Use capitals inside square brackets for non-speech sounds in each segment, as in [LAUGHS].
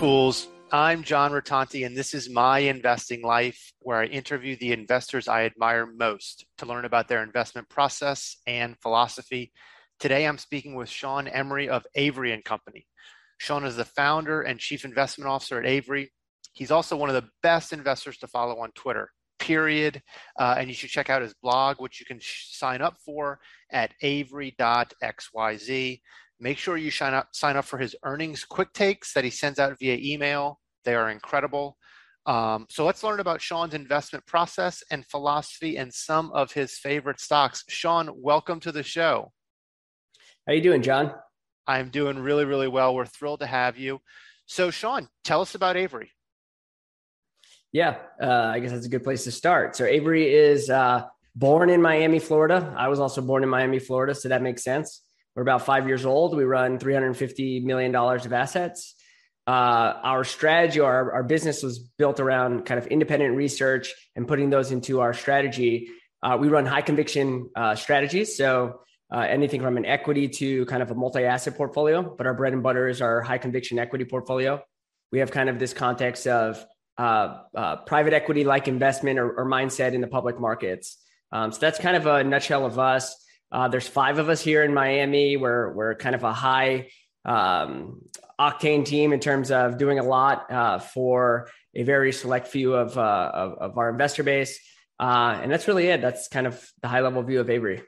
Fools. I'm John Rotonti, and this is My Investing Life, where I interview the investors I admire most to learn about their investment process and philosophy. Today, I'm speaking with Sean Emory of Avory and Company. Sean is the founder and chief investment officer at Avory. He's also one of the best investors to follow on Twitter, period. Uh, and you should check out his blog, which you can sh- sign up for at avery.xyz. Make sure you sign up, sign up for his earnings quick takes that he sends out via email. They are incredible. Um, so let's learn about Sean's investment process and philosophy and some of his favorite stocks. Sean, welcome to the show. How are you doing, John? I'm doing really, really well. We're thrilled to have you. So, Sean, tell us about Avory. Yeah, uh, I guess that's a good place to start. So, Avory is uh, born in Miami, Florida. I was also born in Miami, Florida, so that makes sense. We're about five years old. We run $350 million of assets. Uh, our strategy, our, our business was built around kind of independent research and putting those into our strategy. Uh, we run high conviction uh, strategies. So uh, anything from an equity to kind of a multi asset portfolio, but our bread and butter is our high conviction equity portfolio. We have kind of this context of uh, uh, private equity like investment or, or, mindset in the public markets. Um, so that's kind of a nutshell of us. Uh, there's five of us here in Miami. We're we're kind of a high um, octane team in terms of doing a lot uh, for a very select few of, uh, of, of our investor base, uh, and that's really it. That's kind of the high level view of Avory.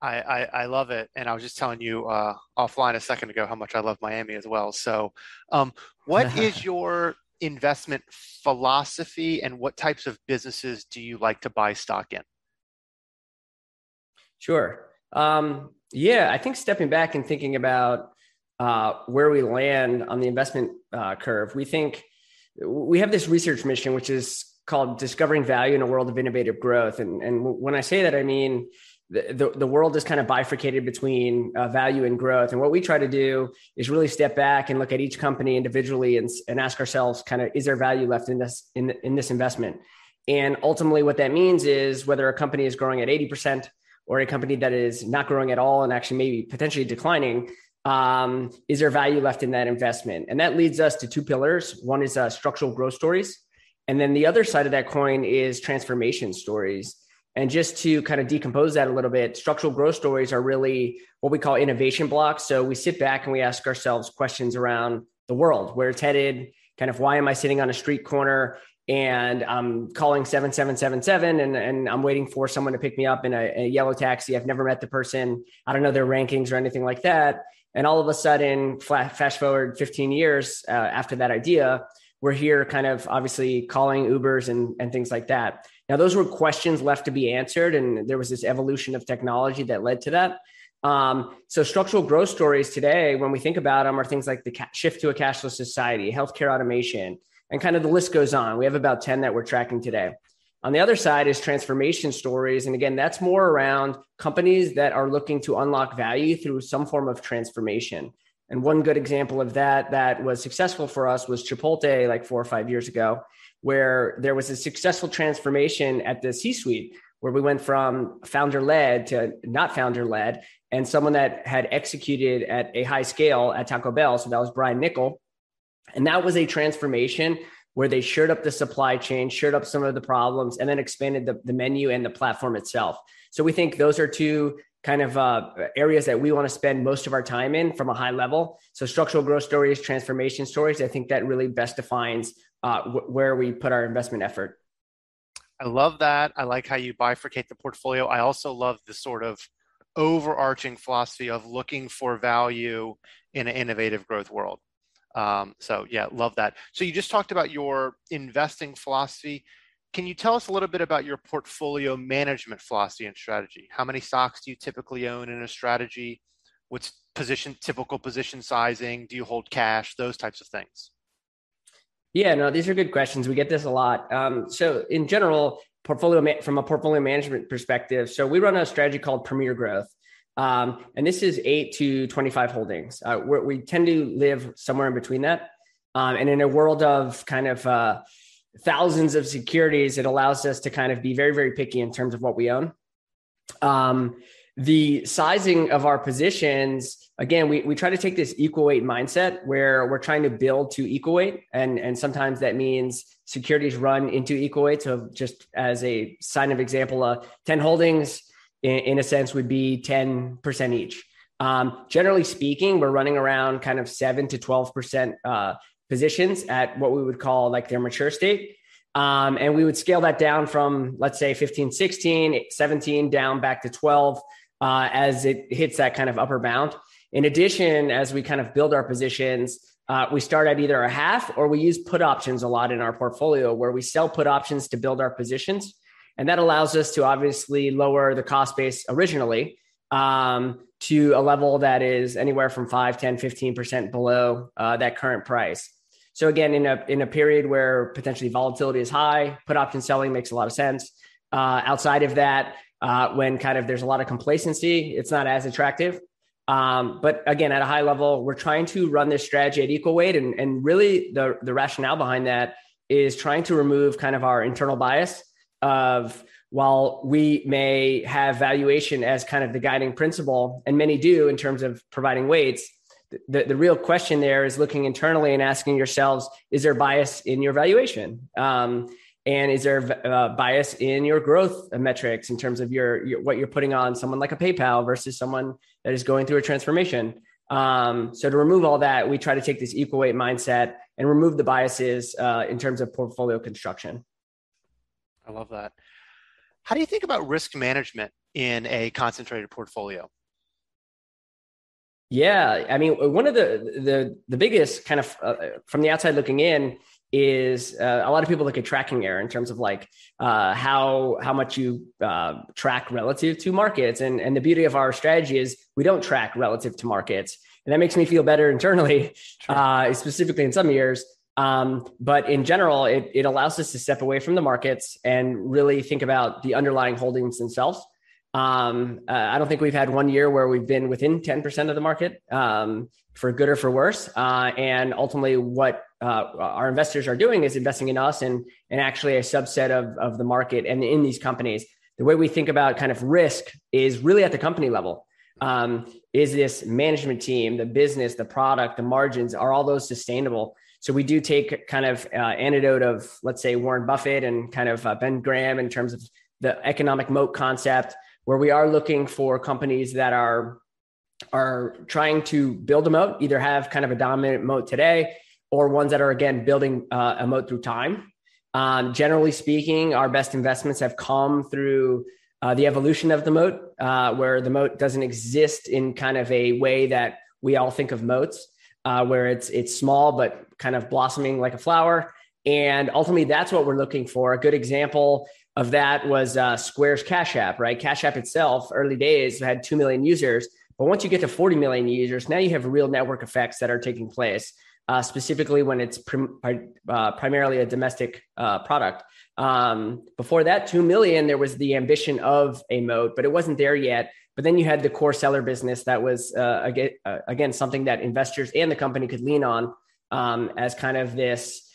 I, I, I love it, and I was just telling you uh, offline a second ago how much I love Miami as well. So, um, what [LAUGHS] is your investment philosophy, and what types of businesses do you like to buy stock in? Sure. Um, yeah, I think stepping back and thinking about uh, where we land on the investment uh, curve, we think we have this research mission, which is called Discovering Value in a World of Innovative Growth. And, and when I say that, I mean, the, the, world is kind of bifurcated between uh, value and growth. And what we try to do is really step back and look at each company individually and, and ask ourselves kind of, is there value left in this, in, in this investment? And ultimately what that means is whether a company is growing at 80%, or a company that is not growing at all and actually maybe potentially declining, um, is there value left in that investment? And that leads us to two pillars. One is uh, structural growth stories. And then the other side of that coin is transformation stories. And just to kind of decompose that a little bit, structural growth stories are really what we call innovation blocks. So we sit back and we ask ourselves questions around the world, where it's headed, kind of why am I sitting on a street corner and I'm calling 7777 and, and I'm waiting for someone to pick me up in a, a, yellow taxi. I've never met the person. I don't know their rankings or anything like that. And all of a sudden, fast forward 15 years uh, after that idea, we're here kind of obviously calling Ubers and, and things like that. Now, those were questions left to be answered. And there was this evolution of technology that led to that. Um, so structural growth stories today, when we think about them, are things like the shift to a cashless society, healthcare automation, and kind of the list goes on. We have about 10 that we're tracking today. On the other side is transformation stories. And again, that's more around companies that are looking to unlock value through some form of transformation. And one good example of that that was successful for us was Chipotle like four or five years ago, where there was a successful transformation at the C suite where we went from founder led to not founder led and someone that had executed at a high scale at Taco Bell. So that was Brian Niccol and that was a transformation where they shored up the supply chain, shored up some of the problems, and then expanded the, the menu and the platform itself. So we think those are two kind of uh, areas that we want to spend most of our time in from a high level. So structural growth stories, transformation stories. I think that really best defines uh, w- where we put our investment effort. I love that. I like how you bifurcate the portfolio. I also love the sort of overarching philosophy of looking for value in an innovative growth world. Um, so yeah, love that. So you just talked about your investing philosophy. Can you tell us a little bit about your portfolio management philosophy and strategy? How many stocks do you typically own in a strategy? What's position typical position sizing? Do you hold cash? Those types of things. Yeah, no, these are good questions. We get this a lot. Um, so in general, portfolio ma- from a portfolio management perspective, so we run a strategy called Premier Growth. Um, and this is eight to 25 holdings. Uh, we tend to live somewhere in between that. Um, and in a world of kind of uh, thousands of securities, it allows us to kind of be very, very picky in terms of what we own. Um, the sizing of our positions, again, we, we try to take this equal weight mindset where we're trying to build to equal weight. And, and sometimes that means securities run into equal weight. So just as a sign of example, uh, 10 holdings in, in a sense would be 10% each. Um, generally speaking, we're running around kind of seven to 12% uh, positions at what we would call like their mature state. Um, and we would scale that down from, let's say, 15, 16, 17 down back to 12 uh, as it hits that kind of upper bound. In addition, as we kind of build our positions, uh, we start at either a half or we use put options a lot in our portfolio where we sell put options to build our positions. And that allows us to obviously lower the cost base originally um, to a level that is anywhere from 5, 10, 15% below uh, that current price. So again, in a, in a period where potentially volatility is high, put option selling makes a lot of sense. Uh, outside of that, uh, when kind of there's a lot of complacency, it's not as attractive. Um, but again, at a high level, we're trying to run this strategy at equal weight. And, and really, the, the rationale behind that is trying to remove kind of our internal bias of while we may have valuation as kind of the guiding principle, and many do in terms of providing weights, the, the real question there is looking internally and asking yourselves, is there bias in your valuation? Um, and is there uh, bias in your growth metrics in terms of your, your, what you're putting on someone like a PayPal versus someone that is going through a transformation? Um, so to remove all that, we try to take this equal weight mindset and remove the biases uh, in terms of portfolio construction. I love that. How do you think about risk management in a concentrated portfolio? Yeah, I mean, one of the the the biggest kind of uh, from the outside looking in is uh, a lot of people look at tracking error in terms of like uh, how how much you uh, track relative to markets and and the beauty of our strategy is we don't track relative to markets and that makes me feel better internally uh, specifically in some years um, but in general it, it allows us to step away from the markets and really think about the underlying holdings themselves um, uh, I don't think we've had one year where we've been within 10% of the market um, for good or for worse. Uh, and ultimately, what uh, our investors are doing is investing in us and, and actually a subset of, of the market and in these companies. The way we think about kind of risk is really at the company level. Um, is this management team, the business, the product, the margins, are all those sustainable? So we do take kind of uh, antidote of, let's say, Warren Buffett and kind of uh, Ben Graham in terms of the economic moat concept where we are looking for companies that are are trying to build a moat, either have kind of a dominant moat today, or ones that are again building uh, a moat through time. Um, generally speaking, our best investments have come through uh, the evolution of the moat, uh, where the moat doesn't exist in kind of a way that we all think of moats, uh, where it's it's small but kind of blossoming like a flower. And ultimately, that's what we're looking for. A good example of that was uh, Square's Cash App, right? Cash App itself, early days, had 2 million users. But once you get to 40 million users, now you have real network effects that are taking place, uh, specifically when it's prim- uh, primarily a domestic uh, product. Um, before that, 2 million, there was the ambition of a moat, but it wasn't there yet. But then you had the core seller business that was, uh, again, uh, again, something that investors and the company could lean on um, as kind of this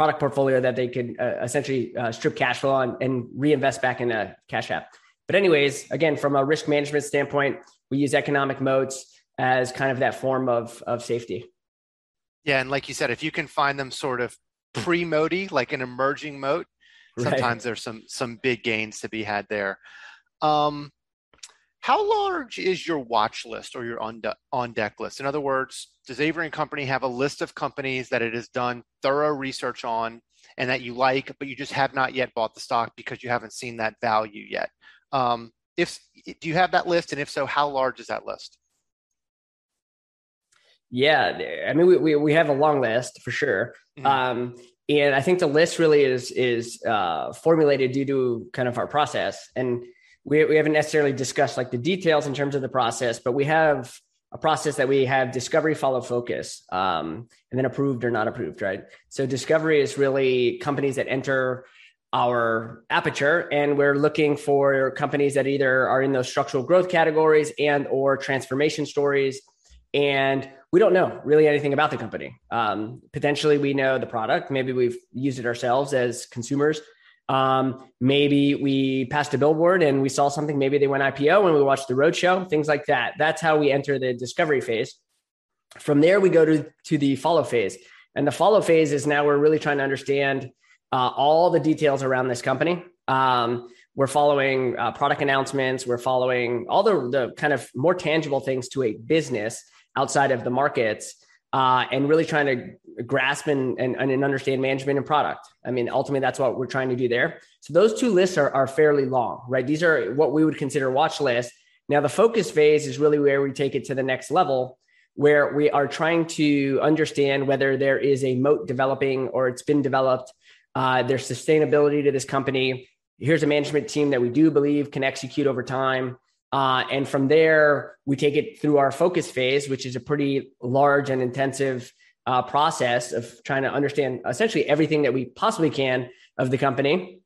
product portfolio that they could uh, essentially uh, strip cash flow on and reinvest back in a cash app. But anyways, again, from a risk management standpoint, we use economic moats as kind of that form of of safety. Yeah, and like you said, if you can find them sort of pre-modi, like an emerging moat, sometimes right. there's some some big gains to be had there. Um, how large is your watch list or your on, de- on deck list? In other words, does Avory and Company have a list of companies that it has done thorough research on and that you like, but you just have not yet bought the stock because you haven't seen that value yet? Um, if do you have that list, and if so, how large is that list? Yeah, I mean, we, we, we have a long list for sure. Mm-hmm. Um, and I think the list really is is uh, formulated due to kind of our process. And we, we haven't necessarily discussed like the details in terms of the process, but we have a process that we have discovery, follow, focus, um, and then approved or not approved, right? So discovery is really companies that enter our aperture and we're looking for companies that either are in those structural growth categories and or transformation stories and we don't know really anything about the company. Um, potentially we know the product. Maybe we've used it ourselves as consumers Um, maybe we passed a billboard and we saw something. Maybe they went IPO and we watched the roadshow, things like that. That's how we enter the discovery phase. From there, we go to, to the follow phase. And the follow phase is now we're really trying to understand uh, all the details around this company. Um, we're following uh, product announcements. We're following all the, the kind of more tangible things to a business outside of the markets uh, and really trying to grasp and, and, and understand management and product. I mean, ultimately, that's what we're trying to do there. So those two lists are, are fairly long, right? These are what we would consider watch lists. Now, the focus phase is really where we take it to the next level, where we are trying to understand whether there is a moat developing or it's been developed. Uh, there's sustainability to this company. Here's a management team that we do believe can execute over time. Uh, and from there, we take it through our focus phase, which is a pretty large and intensive uh, process of trying to understand essentially everything that we possibly can of the company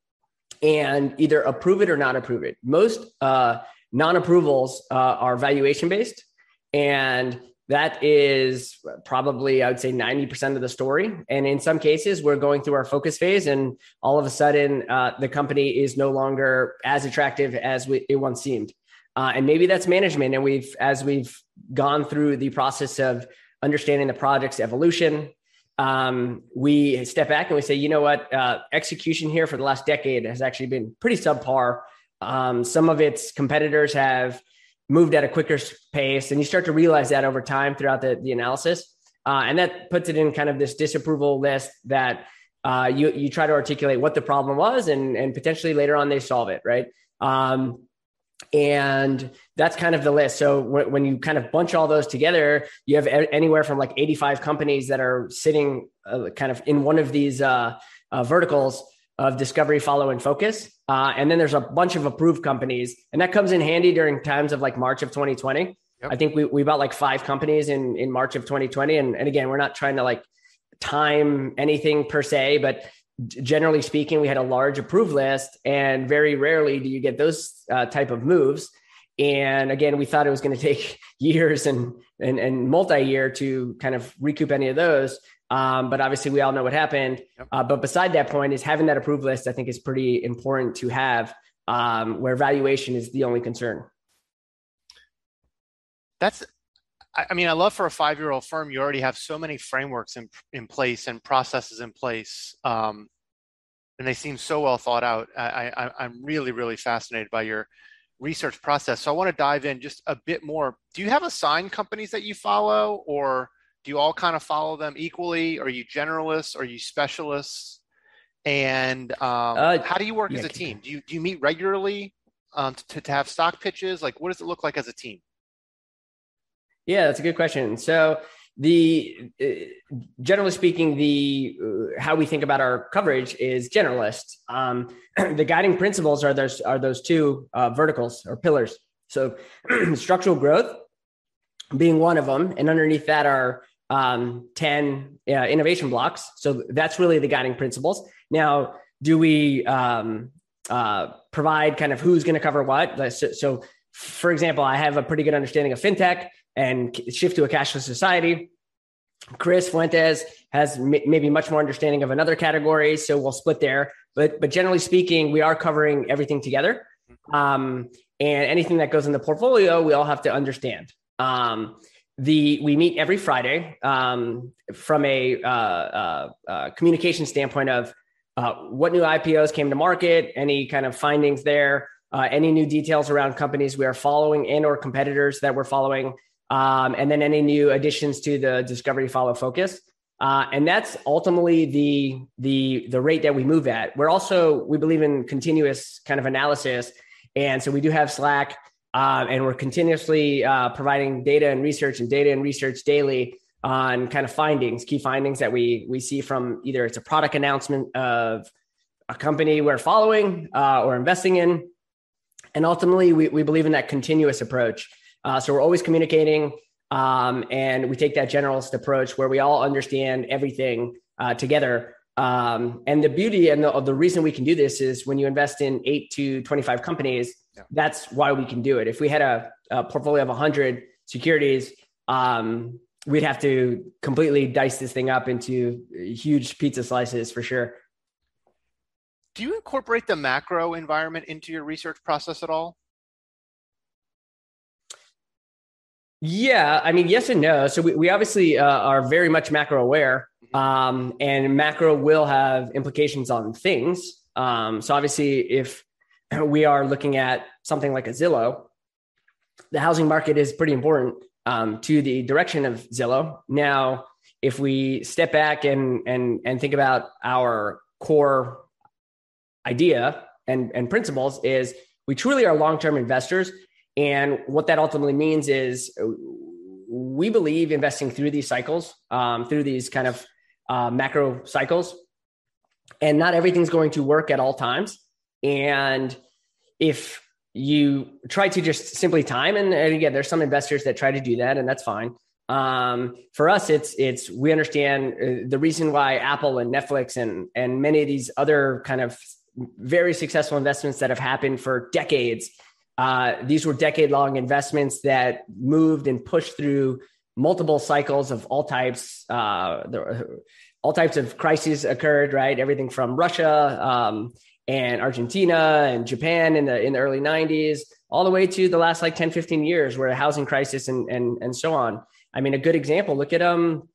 and either approve it or not approve it. Most uh, non approvals uh, are valuation based. And that is probably, I would say, 90% of the story. And in some cases, we're going through our focus phase, and all of a sudden, uh, the company is no longer as attractive as we, it once seemed. Uh, and maybe that's management. And we've, as we've gone through the process of understanding the project's evolution, um, we step back and we say, you know what, uh, execution here for the last decade has actually been pretty subpar. Um, some of its competitors have moved at a quicker pace, and you start to realize that over time throughout the, the analysis. Uh, and that puts it in kind of this disapproval list that uh, you you try to articulate what the problem was, and and potentially later on they solve it, right? Um, and that's kind of the list. So when, when, you kind of bunch all those together you have anywhere from like 85 companies that are sitting uh, kind of in one of these uh, uh, verticals of discovery follow and focus. Uh, and then there's a bunch of approved companies and that comes in handy during times of like march of 2020 yep. i think we, we bought like five companies in in march of 2020 and, and again we're not trying to like time anything per se but generally speaking, we had a large approved list, and very rarely do you get those uh, type of moves. And again, we thought it was going [LAUGHS] to take years and and, and multi year to kind of recoup any of those. Um, but obviously, we all know what happened. Yep. Uh, but beside that point, is having that approved list. I think is pretty important to have, um, where valuation is the only concern. That's I mean, I love for a five-year-old firm, you already have so many frameworks in in place and processes in place, um, and they seem so well thought out. I, I, I'm really, really fascinated by your research process. So I want to dive in just a bit more. Do you have assigned companies that you follow, or do you all kind of follow them equally? Are you generalists? Are you specialists? And um, uh, how do you work yeah, as a team? Do you do you meet regularly um, to, to have stock pitches? Like, what does it look like as a team? Yeah, that's a good question. So the uh, generally speaking, the uh, how we think about our coverage is generalist. Um, [CLEARS THROAT] the guiding principles are those are those two uh, verticals or pillars. So [CLEARS THROAT] structural growth being one of them, and underneath that are um, 10 uh, innovation blocks. So that's really the guiding principles. Now, do we um, uh, provide kind of who's going to cover what? So, so, for example, I have a pretty good understanding of fintech and shift to a cashless society. Chris Fuentes has m- maybe much more understanding of another category, so we'll split there. But but generally speaking, we are covering everything together, um, and anything that goes in the portfolio, we all have to understand. Um, the we meet every Friday um, from a uh, uh, uh, communication standpoint of uh, what new IPOs came to market, any kind of findings there, uh, any new details around companies we are following and or competitors that we're following um, and then any new additions to the discovery follow focus. Uh, and that's ultimately the the the rate that we move at. We're also we believe in continuous kind of analysis, and so we do have Slack, uh, and we're continuously uh, providing data and research and data and research daily on kind of findings, key findings that we we see from either it's a product announcement of a company we're following uh, or investing in, and ultimately we we believe in that continuous approach. Uh, so we're always communicating, um, and we take that generalist approach where we all understand everything uh, together. Um, and the beauty and the, the, reason we can do this is when you invest in eight to 25 companies, yeah. that's why we can do it. If we had a, a portfolio of 100 securities, um, we'd have to completely dice this thing up into huge pizza slices for sure. Do you incorporate the macro environment into your research process at all? Yeah, I mean, yes and no. So we, we obviously uh, are very much macro aware, mm-hmm. um, and macro will have implications on things. Um, so obviously, if [CLEARS THROAT] we are looking at something like a Zillow, the housing market is pretty important um, to the direction of Zillow. Now, if we step back and and and think about our core idea and and principles, is we truly are long term investors, and what that ultimately means is we believe investing through these cycles, um, through these kind of uh, macro cycles, and not everything's going to work at all times. And if you try to just simply time, and, and again, there's some investors that try to do that, and that's fine. Um, for us, it's it's we understand uh, the reason why Apple and Netflix and and many of these other kind of very successful investments that have happened for decades. Uh, these were decade long investments that moved and pushed through multiple cycles of all types. Uh, all types of crises occurred, right? Everything from Russia um, and Argentina and Japan in the in the early 90s, all the way to the last like 10, 15 years where a housing crisis and and and so on. I mean, a good example, look at um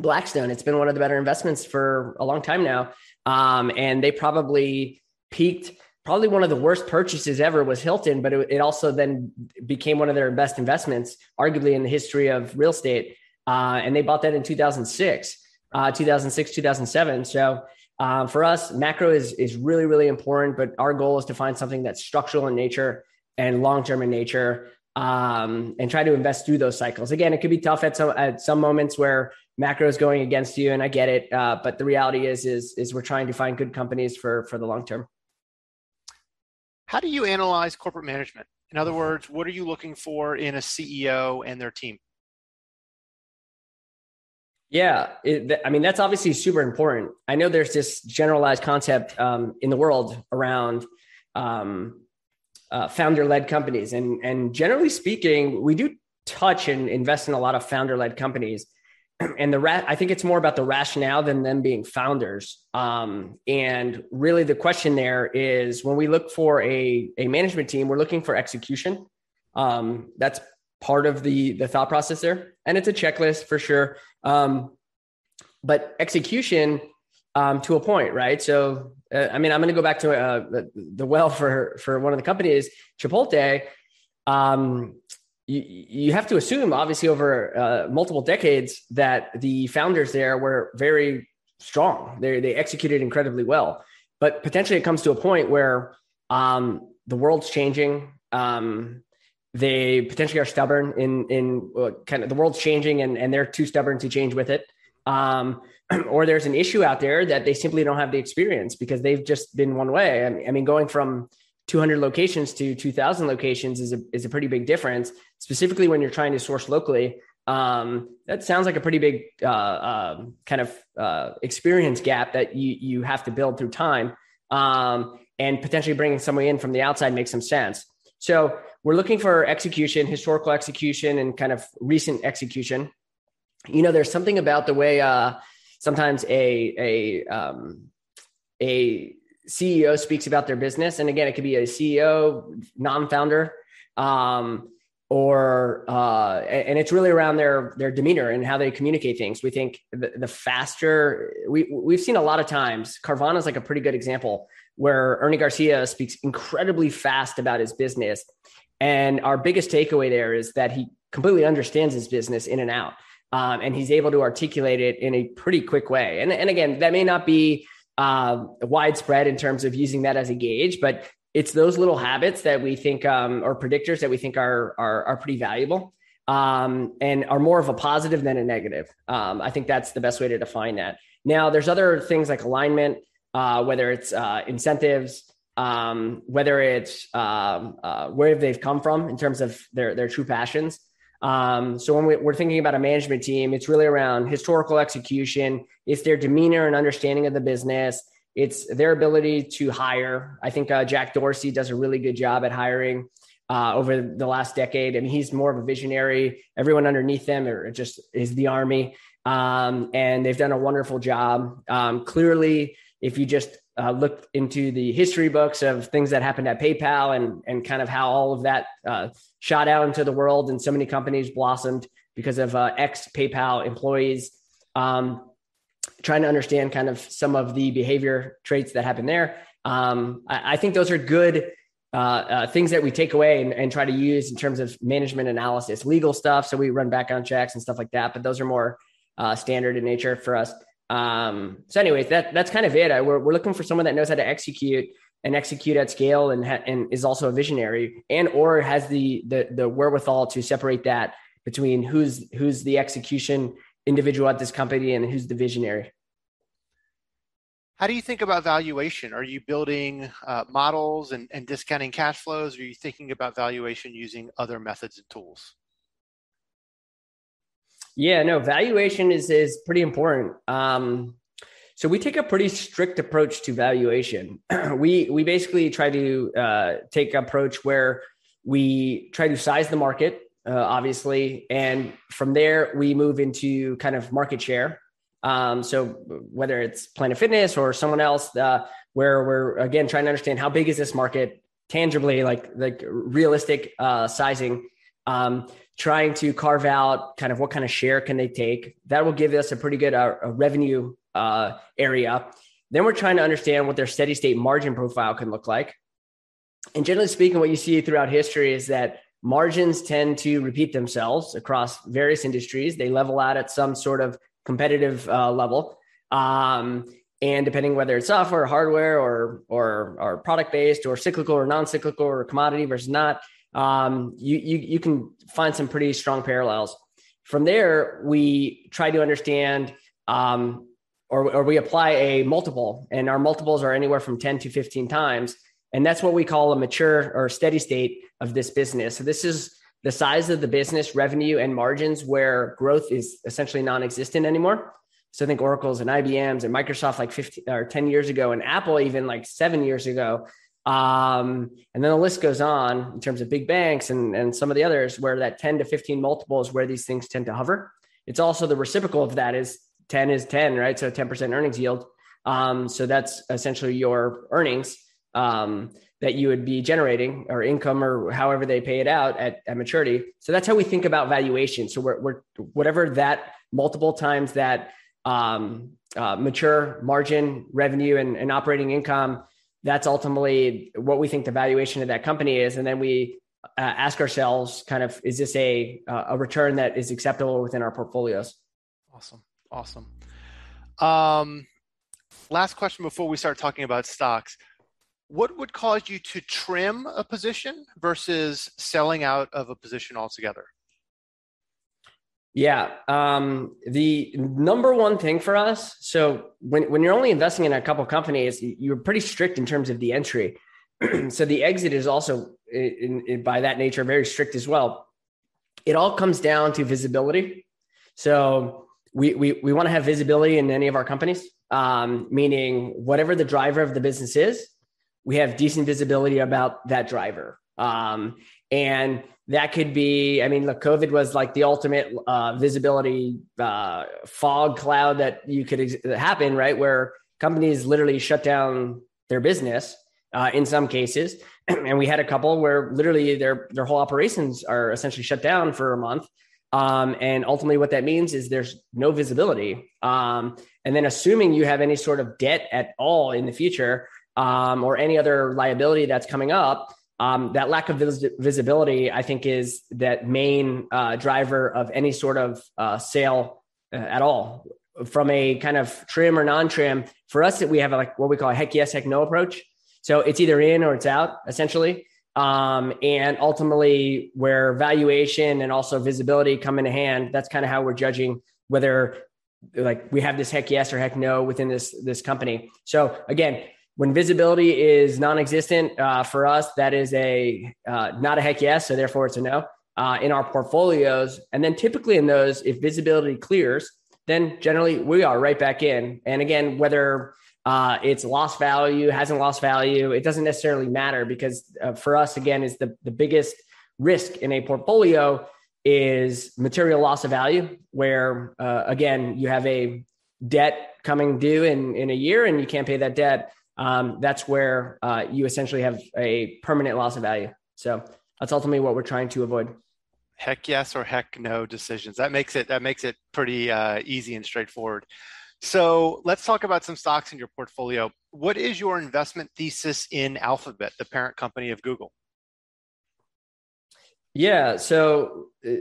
Blackstone. It's been one of the better investments for a long time now. Um, and they probably peaked probably one of the worst purchases ever was Hilton, but it, it, also then became one of their best investments, arguably in the history of real estate. Uh, and they bought that in 2006 uh, 2006, 2007. So um, for us, macro is is really really important. But our goal is to find something that's structural in nature and long term in nature, um, and try to invest through those cycles. Again, it could be tough at some at some moments where macro is going against you, and I get it. Uh, but the reality is is is we're trying to find good companies for for the long term. How do you analyze corporate management? In other words, what are you looking for in a CEO and their team? Yeah, it, I mean that's obviously super important. I know there's this generalized concept um, in the world around um, uh, founder-led companies, and and generally speaking, we do touch and invest in a lot of founder-led companies. And the rat, I think it's more about the rationale than them being founders. Um, and really, the question there is when we look for a a management team, we're looking for execution. Um, that's part of the the thought process there, and it's a checklist for sure. Um, but execution um, to a point, right? So, uh, I mean, I'm going to go back to uh, the, the, well for for one of the companies, Chipotle. You, you have to assume, obviously, over uh, multiple decades, that the founders there were very strong. They they executed incredibly well, but potentially it comes to a point where um, the world's changing. Um, they potentially are stubborn in in uh, kind of the world's changing and, and they're too stubborn to change with it um, [CLEARS THROAT] or there's an issue out there that they simply don't have the experience because they've just been one way i mean going from 200 locations to 2000 locations is a, is a pretty big difference specifically when you're trying to source locally. Um, that sounds like a pretty big uh, uh, kind of uh, experience gap that you you have to build through time. Um, and potentially bringing somebody in from the outside makes some sense. So we're looking for execution, historical execution, and kind of recent execution. You know, there's something about the way uh, sometimes a a um, a CEO speaks about their business, and again, it could be a CEO, non-founder, um, or uh, and it's really around their their demeanor and how they communicate things. We think the, the faster we we've seen a lot of times. Carvana is like a pretty good example where Ernie Garcia speaks incredibly fast about his business and our biggest takeaway there is that he completely understands his business in and out. Um, and he's able to articulate it in a pretty quick way. And, and again, that may not be uh, widespread in terms of using that as a gauge, but it's those little habits that we think um, or predictors that we think are are, are pretty valuable um, and are more of a positive than a negative. Um, I think that's the best way to define that. Now, there's other things like alignment, uh, whether it's uh, incentives, um, whether it's um, uh, where they've come from in terms of their their true passions. Um, so when we, are thinking about a management team, it's really around historical execution. It's their demeanor and understanding of the business. It's their ability to hire. I think uh, Jack Dorsey does a really good job at hiring uh, over the last decade. I mean, he's more of a visionary. Everyone underneath them are just is the army, um, and they've done a wonderful job. Um, clearly, if you just uh, looked into the history books of things that happened at PayPal and and kind of how all of that uh, shot out into the world and so many companies blossomed because of uh, ex PayPal employees. Um, trying to understand kind of some of the behavior traits that happen there. Um, I, I, think those are good uh, uh, things that we take away and, and, try to use in terms of management analysis, legal stuff. So we run background checks and stuff like that, but those are more uh, standard in nature for us. Um, so, anyways, that that's kind of it. I, we're we're looking for someone that knows how to execute and execute at scale and ha- and is also a visionary and or has the the the wherewithal to separate that between who's who's the execution individual at this company and who's the visionary. How do you think about valuation? Are you building uh, models and, and discounting cash flows? Or are you thinking about valuation using other methods and tools? Yeah, no, valuation is is pretty important. Um, so we take a pretty strict approach to valuation. [CLEARS THROAT] we we basically try to uh, take approach where we try to size the market, uh, obviously, and from there we move into kind of market share. Um, so whether it's Planet Fitness or someone else, uh, where we're again trying to understand how big is this market tangibly, like like realistic uh, sizing. Um, trying to carve out kind of what kind of share can they take. That will give us a pretty good uh, revenue uh, area. Then we're trying to understand what their steady state margin profile can look like. And generally speaking, what you see throughout history is that margins tend to repeat themselves across various industries. They level out at some sort of competitive uh, level. Um, and depending whether it's software, or hardware, or or or product based, or cyclical or non cyclical, or commodity versus not, um, you, you, you can find some pretty strong parallels. From there, we try to understand um, or, or we apply a multiple, and our multiples are anywhere from 10 to 15 times. And that's what we call a mature or steady state of this business. So, this is the size of the business, revenue, and margins where growth is essentially non existent anymore. So, I think Oracle's and IBM's and Microsoft like 15 or 10 years ago, and Apple even like seven years ago um, and then the list goes on in terms of big banks and, and some of the others where that 10 to 15 multiple is where these things tend to hover. It's also the reciprocal of that is 10 is 10, right? So 10% earnings yield. Um, so that's essentially your earnings um, that you would be generating or income or however they pay it out at, at maturity. So that's how we think about valuation. So we're, we're whatever that multiple times that um, uh, mature margin revenue and, and operating income that's ultimately what we think the valuation of that company is. And then we uh, ask ourselves kind of, is this a, uh, a return that is acceptable within our portfolios? Awesome. Awesome. Um, last question before we start talking about stocks. What would cause you to trim a position versus selling out of a position altogether? Yeah. Um, the number one thing for us, so when, when you're only investing in a couple companies, you're pretty strict in terms of the entry. [CLEARS THROAT] so the exit is also, in, in, by that nature, very strict as well. It all comes down to visibility. So we, we, we want to have visibility in any of our companies, um, meaning whatever the driver of the business is, we have decent visibility about that driver. Um, and that could be, I mean, look, COVID was like the ultimate uh, visibility uh, fog cloud that you could ex- happen, right? Where companies literally shut down their business uh, in some cases. [CLEARS THROAT] and we had a couple where literally their, their whole operations are essentially shut down for a month. Um, and ultimately, what that means is there's no visibility. Um, and then, assuming you have any sort of debt at all in the future um, or any other liability that's coming up, um, that lack of vis- visibility, I think, is that main uh, driver of any sort of uh, sale uh, at all. From a kind of trim or non-trim, for us, we have like what we call a heck yes, heck no approach. So it's either in or it's out, essentially. Um, and ultimately, where valuation and also visibility come into hand, that's kind of how we're judging whether like we have this heck yes or heck no within this this company. So again, when visibility is non-existent uh, for us, that is a uh, not a heck yes, so therefore it's a no uh, in our portfolios. And then typically in those, if visibility clears, then generally we are right back in. And again, whether uh, it's lost value, hasn't lost value, it doesn't necessarily matter because uh, for us, again, is the the biggest risk in a portfolio is material loss of value, where uh, again you have a debt coming due in in a year and you can't pay that debt um, that's where uh, you essentially have a permanent loss of value. So that's ultimately what we're trying to avoid. Heck yes or heck no decisions. That makes it that makes it pretty uh, easy and straightforward. So let's talk about some stocks in your portfolio. What is your investment thesis in Alphabet, the parent company of Google? Yeah, so uh,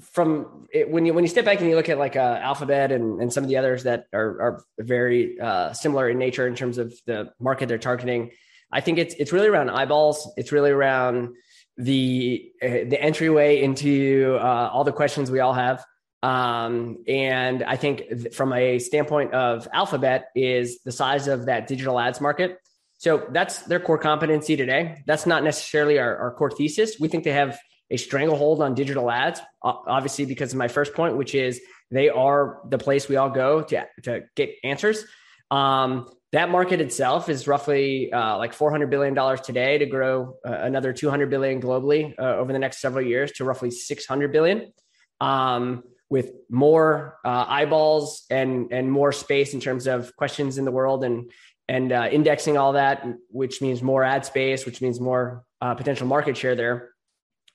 from it, when you when you step back and you look at like uh, Alphabet and, and some of the others that are, are very uh, similar in nature in terms of the market they're targeting, I think it's it's really around eyeballs. It's really around the uh, the entryway into uh, all the questions we all have. Um, and I think from a standpoint of Alphabet is the size of that digital ads market. So that's their core competency today. That's not necessarily our, our core thesis. We think they have a stranglehold on digital ads, obviously because of my first point, which is they are the place we all go to, to get answers. Um, that market itself is roughly uh, like 400 billion dollars today to grow uh, another 200 billion globally uh, over the next several years to roughly 600 billion. Um, with more uh, eyeballs and and more space in terms of questions in the world and and uh, indexing all that, which means more ad space, which means more uh, potential market share there.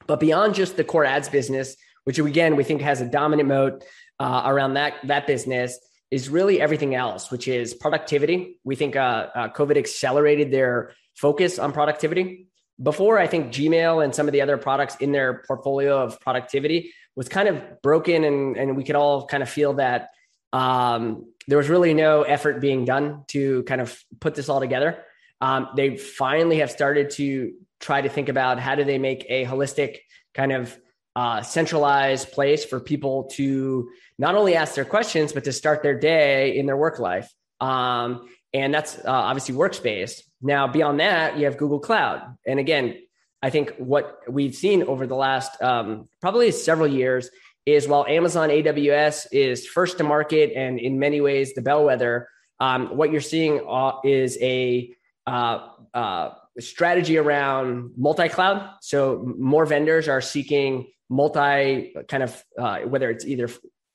But beyond just the core ads business, which again we think has a dominant moat uh, around that that business, is really everything else, which is productivity. We think uh, uh, COVID accelerated their focus on productivity. Before, I think Gmail and some of the other products in their portfolio of productivity was kind of broken and, and we could all kind of feel that um, there was really no effort being done to kind of put this all together. Um, they finally have started to try to think about how do they make a holistic kind of uh, centralized place for people to not only ask their questions but to start their day in their work life. Um, and that's uh, obviously workspace. Now beyond that you have google cloud. And again I think what we've seen over the last um, probably several years is while Amazon AWS is first to market and in many ways the bellwether, um, what you're seeing uh, is a uh, uh, strategy around multi-cloud. So more vendors are seeking multi kind of uh, whether it's either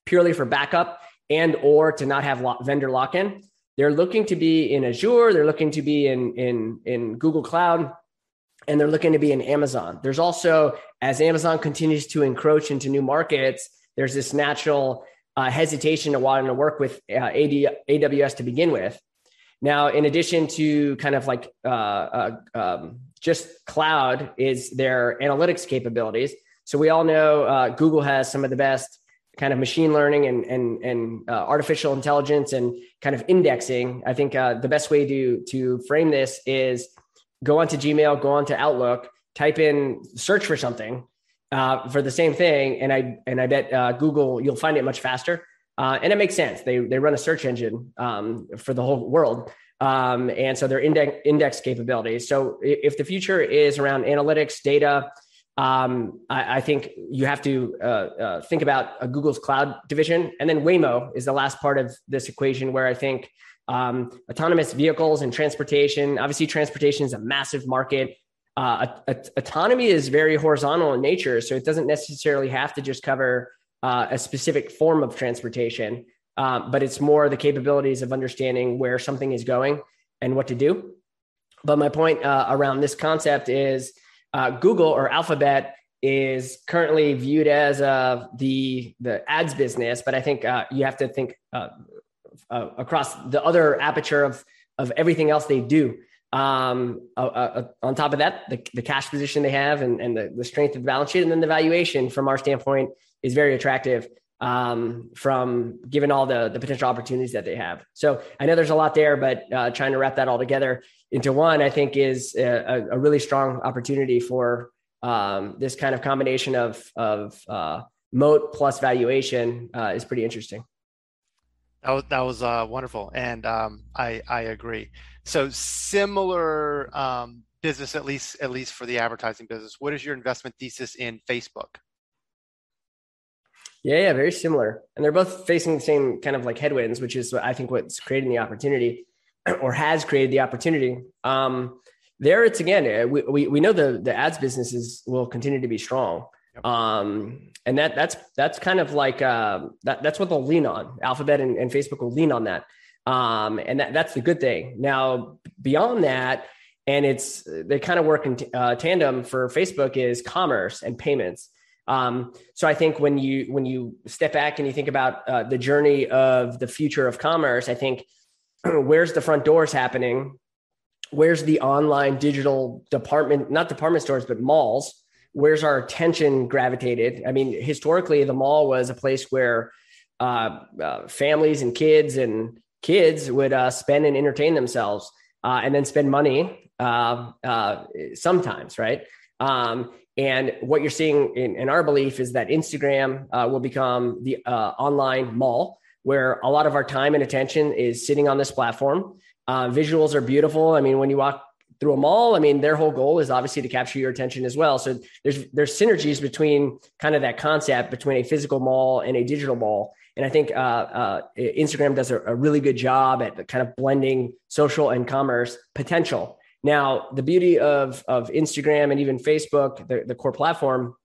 purely for backup and or to not have vendor lock-in. They're looking to be in Azure. They're looking to be in in in Google Cloud and they're looking to be in Amazon. There's also, as Amazon continues to encroach into new markets, there's this natural uh, hesitation to wanting to work with uh, AD, AWS to begin with. Now, in addition to kind of like uh, uh, um, just cloud, is their analytics capabilities. So we all know uh, Google has some of the best kind of machine learning and and and uh, artificial intelligence and kind of indexing. I think the best way to to frame this is go onto Gmail, go onto Outlook, type in search for something uh, for the same thing, and I and I bet uh, Google you'll find it much faster. Uh, and it makes sense. They they run a search engine um, for the whole world, um, and so their index index capabilities. So if the future is around analytics, data, um, I, I, think you have to uh, uh, think about Google's cloud division, and then Waymo is the last part of this equation, where I think um, autonomous vehicles and transportation. Obviously, transportation is a massive market. Uh, autonomy is very horizontal in nature, so it doesn't necessarily have to just cover uh, a specific form of transportation, uh, but it's more the capabilities of understanding where something is going and what to do. But my point uh, around this concept is uh, Google or Alphabet is currently viewed as uh, the the ads business, but I think you have to think uh, across the other aperture of of everything else they do. Um, uh, uh, on top of that, the, the cash position they have and, and the, the strength of the balance sheet, and then the valuation from our standpoint is very attractive um, from given all the, the potential opportunities that they have. So I know there's a lot there, but uh, trying to wrap that all together into one, I think is a, a really strong opportunity for um, this kind of combination of, of uh, moat plus valuation uh, is pretty interesting. That was, that was uh, wonderful, and um, I I agree. So similar um, business, at least at least for the advertising business. What is your investment thesis in Facebook? Yeah, yeah, very similar, and they're both facing the same kind of like headwinds, which is what I think what's creating the opportunity, [CLEARS THROAT] or has created the opportunity. Um, there, it's again, we, we, we know the the ads businesses will continue to be strong. Yep. Um, and that that's that's kind of like uh, that that's what they'll lean on. Alphabet and, and Facebook will lean on that. Um, and that, that's the good thing. Now, beyond that, and it's they kind of work in t- uh, tandem for Facebook is commerce and payments. Um, so I think when you when you step back and you think about uh, the journey of the future of commerce, I think [CLEARS THROAT] where's the front doors happening? Where's the online digital department, not department stores, but malls? Where's our attention gravitated? I mean, historically, the mall was a place where uh, uh, families and kids and kids would uh, spend and entertain themselves uh, and then spend money uh, sometimes, right? Um, and what you're seeing in, in, our belief is that Instagram will become the online mall where a lot of our time and attention is sitting on this platform. visuals are beautiful. I mean, when you walk through a mall, I mean, their whole goal is obviously to capture your attention as well. So there's there's synergies between kind of that concept between a physical mall and a digital mall. And I think uh, uh, Instagram does a, a, really good job at kind of blending social and commerce potential. Now, the beauty of, of Instagram and even Facebook, the, the core platform,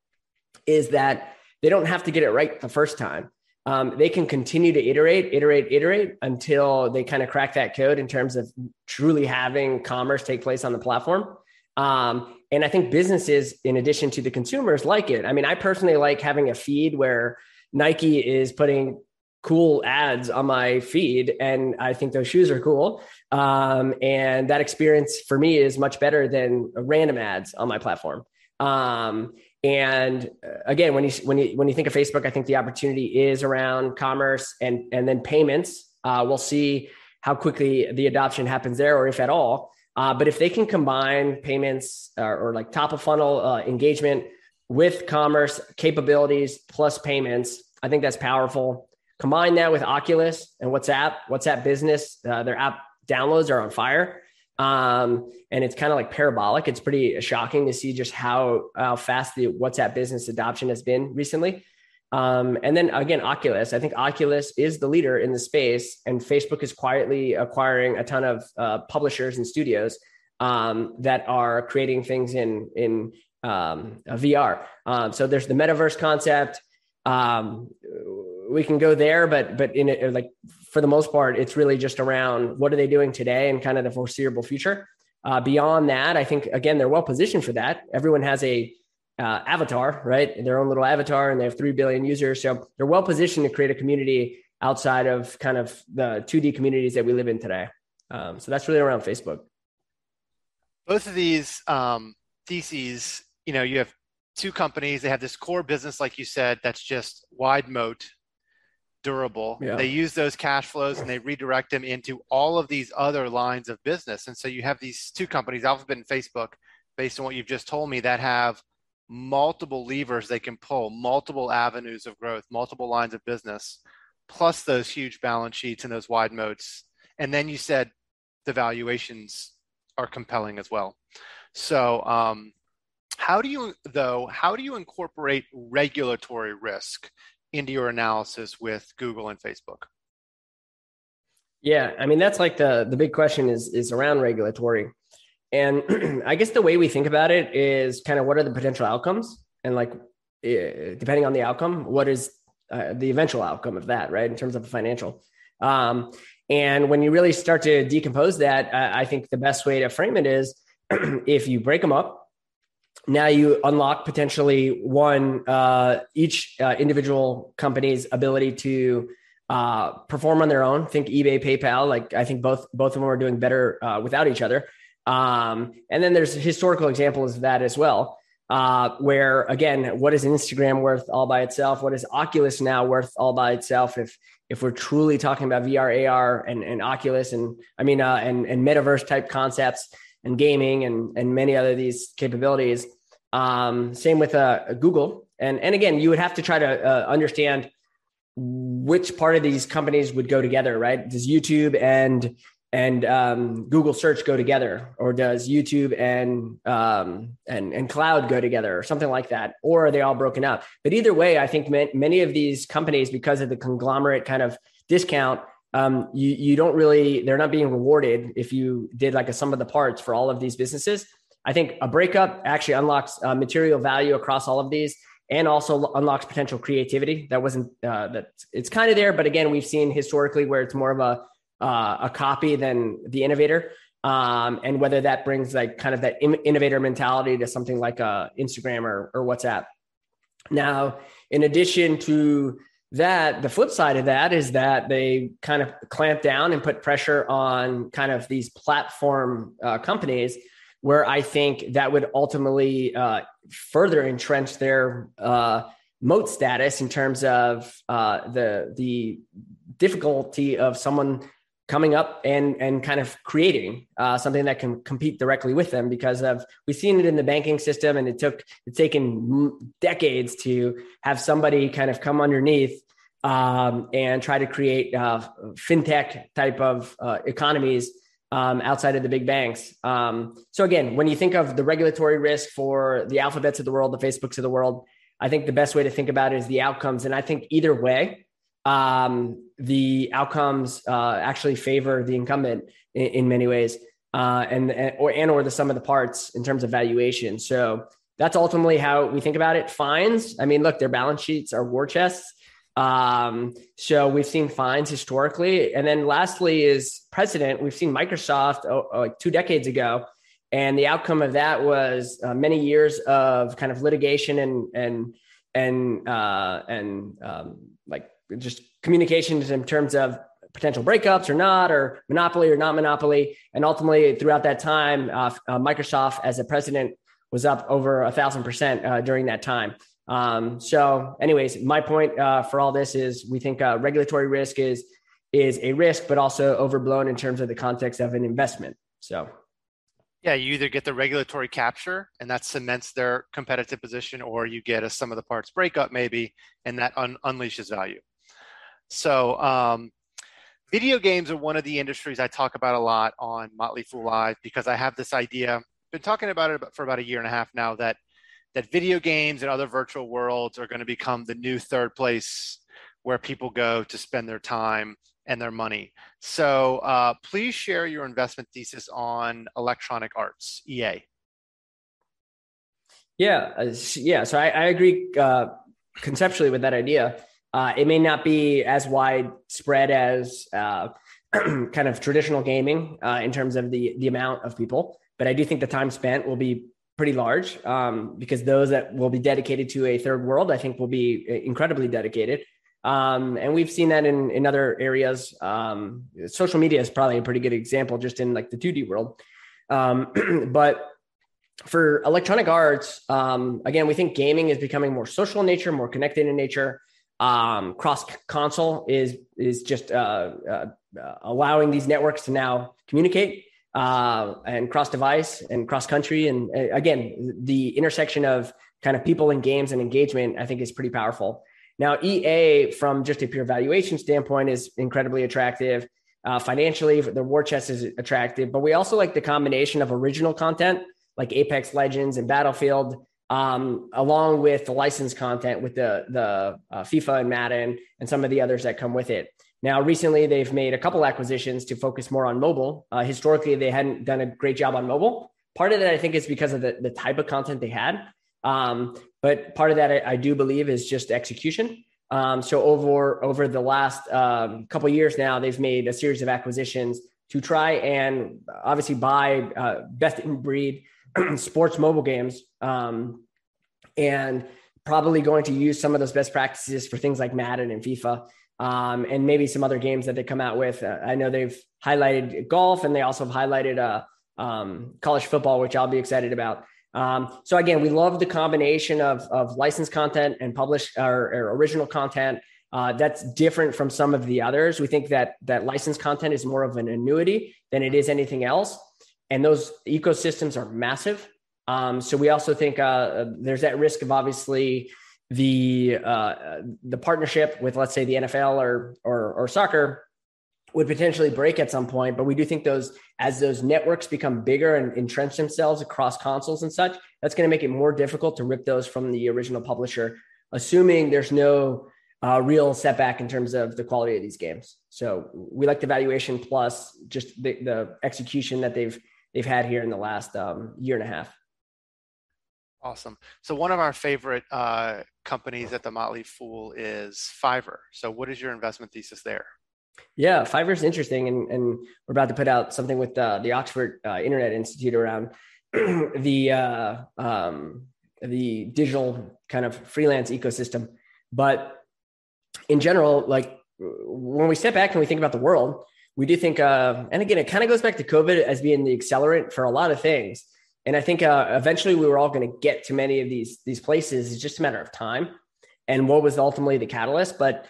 is that they don't have to get it right the first time. Um, they can continue to iterate, iterate, iterate until they kind of crack that code in terms of truly having commerce take place on the platform. Um, and I think businesses, in addition to the consumers, like it. I mean, I personally like having a feed where Nike is putting cool ads on my feed and i think those shoes are cool. Um, and that experience for me is much better than random ads on my platform. Um, and uh, again when you when you when you think of facebook i think the opportunity is around commerce and and then payments. Uh, we'll see how quickly the adoption happens there or if at all. Uh, but if they can combine payments or, or like top of funnel uh, engagement with commerce capabilities plus payments I think that's powerful. Combine that with Oculus and WhatsApp, WhatsApp Business, uh, their app downloads are on fire. Um, and it's kind of like parabolic. It's pretty shocking to see just how, how fast the WhatsApp business adoption has been recently. Um, and then again, Oculus. I think Oculus is the leader in the space, and Facebook is quietly acquiring a ton of uh, publishers and studios um, that are creating things in in um, VR. Um, so there's the metaverse concept um, we can go there, but but in it, like for the most part, it's really just around what are they doing today and kind of the foreseeable future. Uh, beyond that, I think again they're well positioned for that. Everyone has a uh, avatar, right? Their own little avatar, and they have three billion users, so they're well positioned to create a community outside of kind of the 2D communities that we live in today. Um, so that's really around Facebook. Both of these um, theses, you know, you have two companies. They have this core business, like you said, that's just wide moat, durable. Yeah. They use those cash flows and they redirect them into all of these other lines of business. And so you have these two companies, Alphabet and Facebook, based on what you've just told me, that have multiple levers they can pull, multiple avenues of growth, multiple lines of business, plus those huge balance sheets and those wide moats. And then you said the valuations are compelling as well. So, um, how do you, though, how do you incorporate regulatory risk into your analysis with Google and Facebook? Yeah, I mean that's like the the big question is is around regulatory. And [CLEARS THROAT] I guess the way we think about it is kind of what are the potential outcomes and like eh, depending on the outcome, what is uh, the eventual outcome of that, right? In terms of the financial. Um, and when you really start to decompose that, I think the best way to frame it is [CLEARS THROAT] if you break them up now you unlock potentially one uh, each uh, individual company's ability to uh, perform on their own. Think eBay, PayPal. Like I think both both of them are doing better uh, without each other. Um, and then there's historical examples of that as well, uh, where again, what is Instagram worth all by itself? What is Oculus now worth all by itself? If if we're truly talking about VR, AR, and, and Oculus, and I mean, uh, and and metaverse type concepts and gaming and and many other these capabilities. Um, same with uh, Google, and and again, you would have to try to uh, understand which part of these companies would go together, right? Does YouTube and and um, Google search go together, or does YouTube and um, and and cloud go together, or something like that, or are they all broken up? But either way, I think many of these companies, because of the conglomerate kind of discount, um, you you don't really they're not being rewarded if you did like a sum of the parts for all of these businesses. I think a breakup actually unlocks uh, material value across all of these and also unlocks potential creativity that wasn't uh, that it's kind of there but again we've seen historically where it's more of a uh, a copy than the innovator. Um, and whether that brings like kind of that innovator mentality to something like uh, Instagram or, or WhatsApp. Now, in addition to that, the flip side of that is that they kind of clamp down and put pressure on kind of these platform uh, companies where I think that would ultimately uh, further entrench their uh, moat status in terms of uh, the the difficulty of someone coming up and and kind of creating uh, something that can compete directly with them because of we've seen it in the banking system and it took it's taken decades to have somebody kind of come underneath um, and try to create uh, fintech type of uh, economies um, outside of the big banks. Um, so again, when you think of the regulatory risk for the alphabets of the world, the Facebooks of the world, I think the best way to think about it is the outcomes. And I think either way, um, the outcomes uh, actually favor the incumbent in, in many ways, uh, and, and or and or the sum of the parts in terms of valuation. So that's ultimately how we think about it. Fines. I mean, look, their balance sheets are war chests. Um, so we've seen fines historically, and then lastly is precedent. We've seen Microsoft oh, oh, like two decades ago, and the outcome of that was uh, many years of kind of litigation and and and uh, and um, like just communications in terms of potential breakups or not, or monopoly or not monopoly. And ultimately, throughout that time, uh, Microsoft as a president was up over a thousand percent uh, during that time. Um, so, anyways, my point uh, for all this is we think uh, regulatory risk is is a risk, but also overblown in terms of the context of an investment. So. Yeah, you either get the regulatory capture and that cements their competitive position, or you get a sum of the parts breakup, maybe, and that un- unleashes value. So, um, video games are one of the industries I talk about a lot on Motley Fool Live because I have this idea. Been talking about it for about a year and a half now that that video games and other virtual worlds are going to become the new third place where people go to spend their time and their money. So, uh, please share your investment thesis on Electronic Arts (EA). Yeah, uh, yeah. So I, I agree uh, conceptually with that idea. Uh, it may not be as widespread as uh, [CLEARS THROAT] kind of traditional gaming uh, in terms of the the amount of people, but I do think the time spent will be pretty large um, because those that will be dedicated to a third world, I think, will be uh, incredibly dedicated. Um, and we've seen that in in other areas. Um, social media is probably a pretty good example, just in like the 2D world. Um, [CLEARS THROAT] but for electronic arts, um, again, we think gaming is becoming more social in nature, more connected in nature. Um, cross console is is just uh, uh, allowing these networks to now communicate uh, and cross device and cross country. And uh, again, the intersection of kind of people and games and engagement, I think, is pretty powerful. Now, EA, from just a pure valuation standpoint, is incredibly attractive. Uh, financially, the war chest is attractive, but we also like the combination of original content like Apex Legends and Battlefield um, along with the licensed content with the the uh, FIFA and Madden and some of the others that come with it. Now, recently they've made a couple acquisitions to focus more on mobile. Uh, historically, they hadn't done a great job on mobile. Part of that, I think, is because of the, the type of content they had. Um, but part of that, I, I, do believe, is just execution. Um, so over over the last um, couple years now, they've made a series of acquisitions to try and obviously buy uh, best in breed [CLEARS THROAT] sports mobile games um, and probably going to use some of those best practices for things like Madden and FIFA. Um, and maybe some other games that they come out with. Uh, I know they've highlighted golf and they also have highlighted uh, um, college football, which I'll be excited about. Um, so again, we love the combination of, of licensed content and published or, or original content. Uh, that's different from some of the others. We think that that licensed content is more of an annuity than it is anything else and those ecosystems are massive. Um, so we also think uh, there's that risk of obviously the uh, the partnership with let's say the NFL or, or or soccer would potentially break at some point. But we do think those as those networks become bigger and entrench themselves across consoles and such, that's going to make it more difficult to rip those from the original publisher, assuming there's no uh, real setback in terms of the quality of these games. So we like the valuation plus just the, the execution that they've they've had here in the last um, year and a half. Awesome. So one of our favorite uh, companies at the Motley Fool is Fiverr. So what is your investment thesis there? Yeah, Fiverr is interesting, and, and we're about to put out something with uh, the Oxford uh, Internet Institute around [CLEARS THROAT] the uh, um, the digital kind of freelance ecosystem. But in general, like when we step back and we think about the world, we do think, uh, and again, it kind of goes back to COVID as being the accelerant for a lot of things. And I think uh, eventually we were all going to get to many of these these places. It's just a matter of time, and what was ultimately the catalyst. But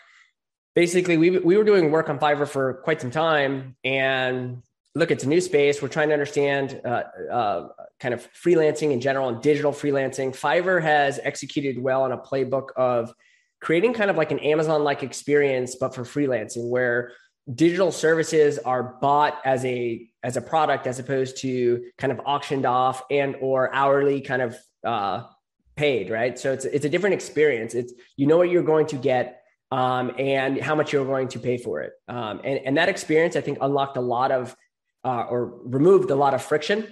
basically, we we were doing work on Fiverr for quite some time, and look, it's a new space. We're trying to understand uh, uh, kind of freelancing in general and digital freelancing. Fiverr has executed well on a playbook of creating kind of like an Amazon like experience, but for freelancing, where digital services are bought as a as a product as opposed to kind of auctioned off and or hourly kind of uh, paid right? So it's it's a different experience. It's you know what you're going to get um, and how much you're going to pay for it. Um, and, and that experience i think unlocked a lot of uh, or removed a lot of friction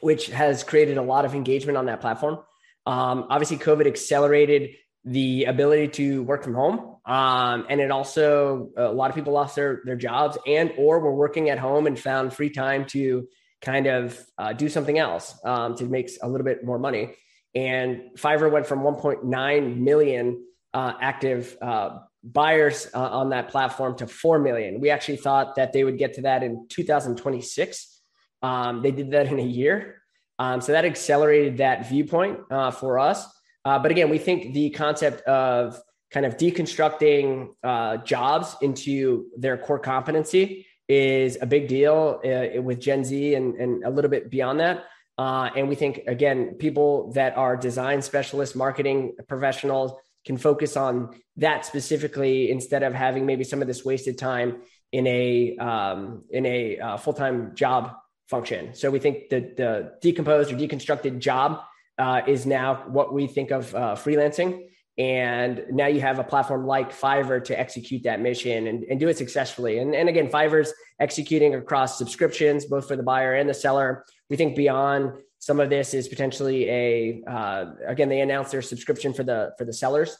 which has created a lot of engagement on that platform. Um, obviously covid accelerated the ability to work from home um, and it also a lot of people lost their their jobs and or were working at home and found free time to kind of uh, do something else um, to make a little bit more money. And fiverr went from 1.9 million uh, active uh, buyers uh, on that platform to 4 million. We actually thought that they would get to that in 2026 um, they did that in a year. Um, so that accelerated that viewpoint uh, for us. Uh, but again, we think the concept of kind of deconstructing uh, jobs into their core competency is a big deal uh, with Gen Z and, and a little bit beyond that. Uh, and we think, again, people that are design specialists, marketing professionals can focus on that specifically instead of having maybe some of this wasted time in a um, in a uh, full time job function. So we think that the decomposed or deconstructed job uh, is now what we think of uh, freelancing. And now you have a platform like Fiverr to execute that mission and, and do it successfully. And, and again, Fiverr's executing across subscriptions, both for the buyer and the seller. We think beyond some of this is potentially a uh, again they announced their subscription for the for the sellers,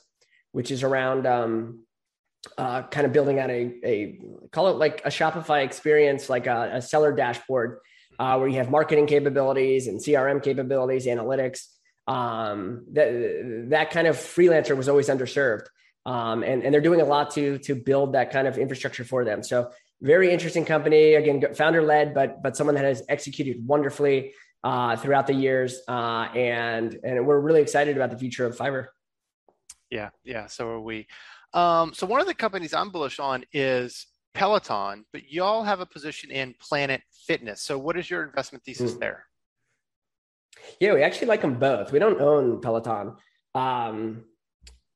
which is around um, uh, kind of building out a, a call it like a Shopify experience, like a, a seller dashboard uh, where you have marketing capabilities and CRM capabilities, analytics. Um, that that kind of freelancer was always underserved, um, and and they're doing a lot to to build that kind of infrastructure for them. So very interesting company. Again, founder led, but but someone that has executed wonderfully uh, throughout the years, uh, and and we're really excited about the future of Fiverr. Yeah, yeah. So are we. Um, so one of the companies I'm bullish on is Peloton, but y'all have a position in Planet Fitness. So, what is your investment thesis mm. there? Yeah, we actually like them both. We don't own Peloton. Um,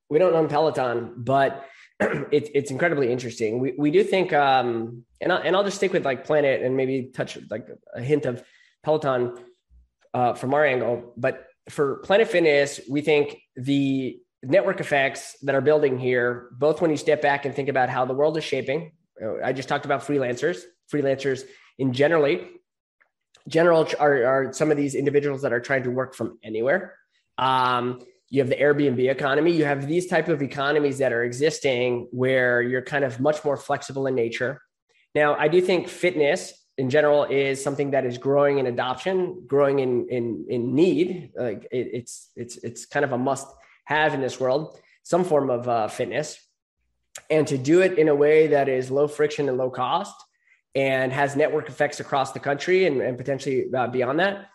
we don't own Peloton, but [CLEARS THROAT] it's it's incredibly interesting. We we do think, um, and I, and I'll just stick with like Planet and maybe touch like a hint of Peloton uh, from our angle. But for Planet Fitness, we think the network effects that are building here, both when you step back and think about how the world is shaping, I just talked about freelancers. Freelancers in generally, general are, are some of these individuals that are trying to work from anywhere. Um, you have the Airbnb economy. You have these type of economies that are existing where you're kind of much more flexible in nature. Now, I do think fitness in general is something that is growing in adoption, growing in in in need. Like it, it's it's it's kind of a must have in this world. Some form of uh, fitness and to do it in a way that is low friction and low cost and has network effects across the country and, and potentially uh, beyond that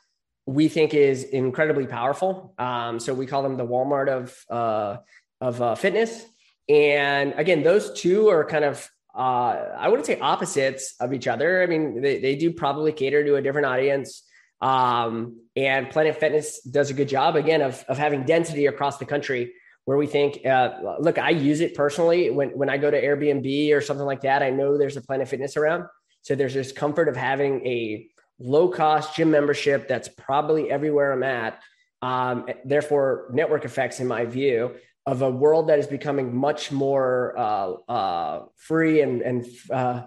we think is incredibly powerful um, so we call them the walmart of uh, of uh, fitness and again those two are kind of uh, i wouldn't say opposites of each other i mean they, they do probably cater to a different audience um, and planet fitness does a good job again of, of having density across the country where we think, uh, look, I use it personally when, when I go to Airbnb or something like that. I know there's a Planet Fitness around. So there's this comfort of having a low cost gym membership that's probably everywhere I'm at. Um, therefore, network effects, in my view, of a world that is becoming much more uh, uh, free and, and uh,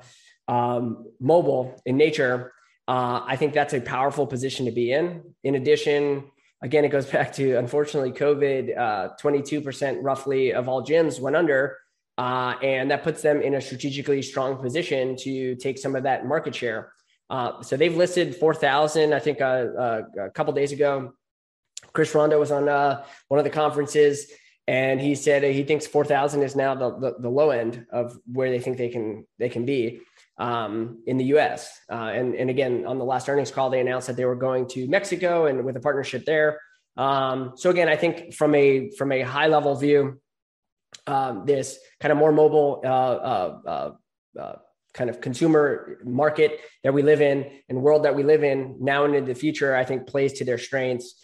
um, mobile in nature. Uh, I think that's a powerful position to be in. In addition, again, it goes [LAUGHS] back to unfortunately COVID. Uh, twenty-two percent roughly of all gyms went under, Uh, and that puts them in a strategically strong position to take some of that market share. Uh, so they've listed 4,000, I think, uh, uh, a couple days ago. Chris Rondeau was on uh, one of the conferences, and he said he thinks 4,000 is now the, the, the, low end of where they think they can they can be um, in the U.S. Uh, and and again, on the last earnings call, they announced that they were going to Mexico and with a partnership there. Um, so again, I think from a from a high level view, um, this kind of more mobile uh, uh, kind of consumer market that we live in and world that we live in now and in the future, I think plays to their strengths.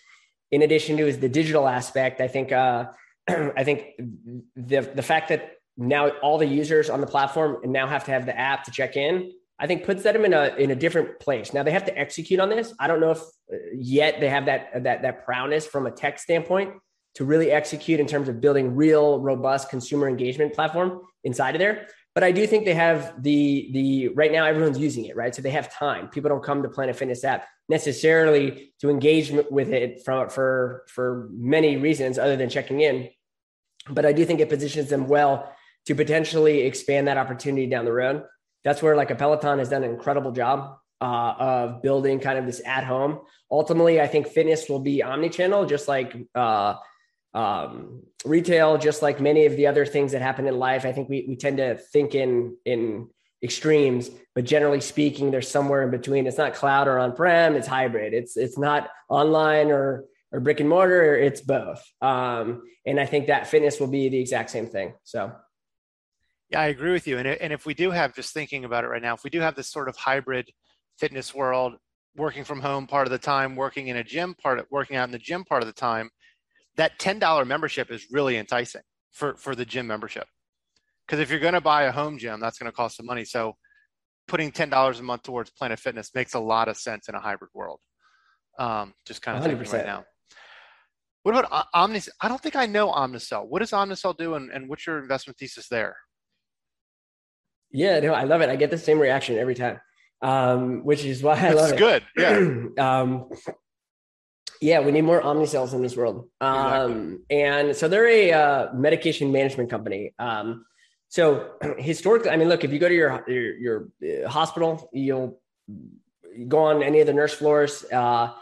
In addition to is the digital aspect, I think uh, [CLEARS THROAT] I think the the fact that now all the users on the platform now have to have the app to check in, I think puts them in a in a different place. Now they have to execute on this. I don't know if uh, yet they have that that that prowess from a tech standpoint to really execute in terms of building real robust consumer engagement platform inside of there but I do think they have the the right now everyone's using it, right? So they have time. People don't come to Planet Fitness app necessarily to engage with it from for for many reasons other than checking in. But I do think it positions them well to potentially expand that opportunity down the road. That's where like a Peloton has done an incredible job uh, of building kind of this at home. Ultimately, I think fitness will be omni-channel, just like uh, um, retail, just like many of the other things that happen in life, I think we, we tend to think in in extremes, but generally speaking, there's somewhere in between. It's not cloud or on-prem, it's hybrid. It's it's not online or or brick and mortar, it's both. Um, and I think that fitness will be the exact same thing. So yeah, I agree with you. And, and if we do have just thinking about it right now, if we do have this sort of hybrid fitness world, working from home part of the time, working in a gym part of working out in the gym part of the time, that $10 membership is really enticing for, for the gym membership. Because if you're going to buy a home gym, that's going to cost some money. So putting $10 a month towards Planet Fitness makes a lot of sense in a hybrid world. Um, just kind of 100%. thinking right now. What about Omnicell? I don't think I know Omnicell. What does Omnicell do and, and what's your investment thesis there? Yeah, no, I love it. I get the same reaction every time, um, which is why I love it's it. good. Yeah. [CLEARS THROAT] um, yeah, we need more Omnicells in this world. Um, exactly. And so they're a uh, medication management company. Um, so [CLEARS THROAT] historically, I mean, look, if you go to your your, your uh, hospital, you'll go on any of the nurse floors. Uh,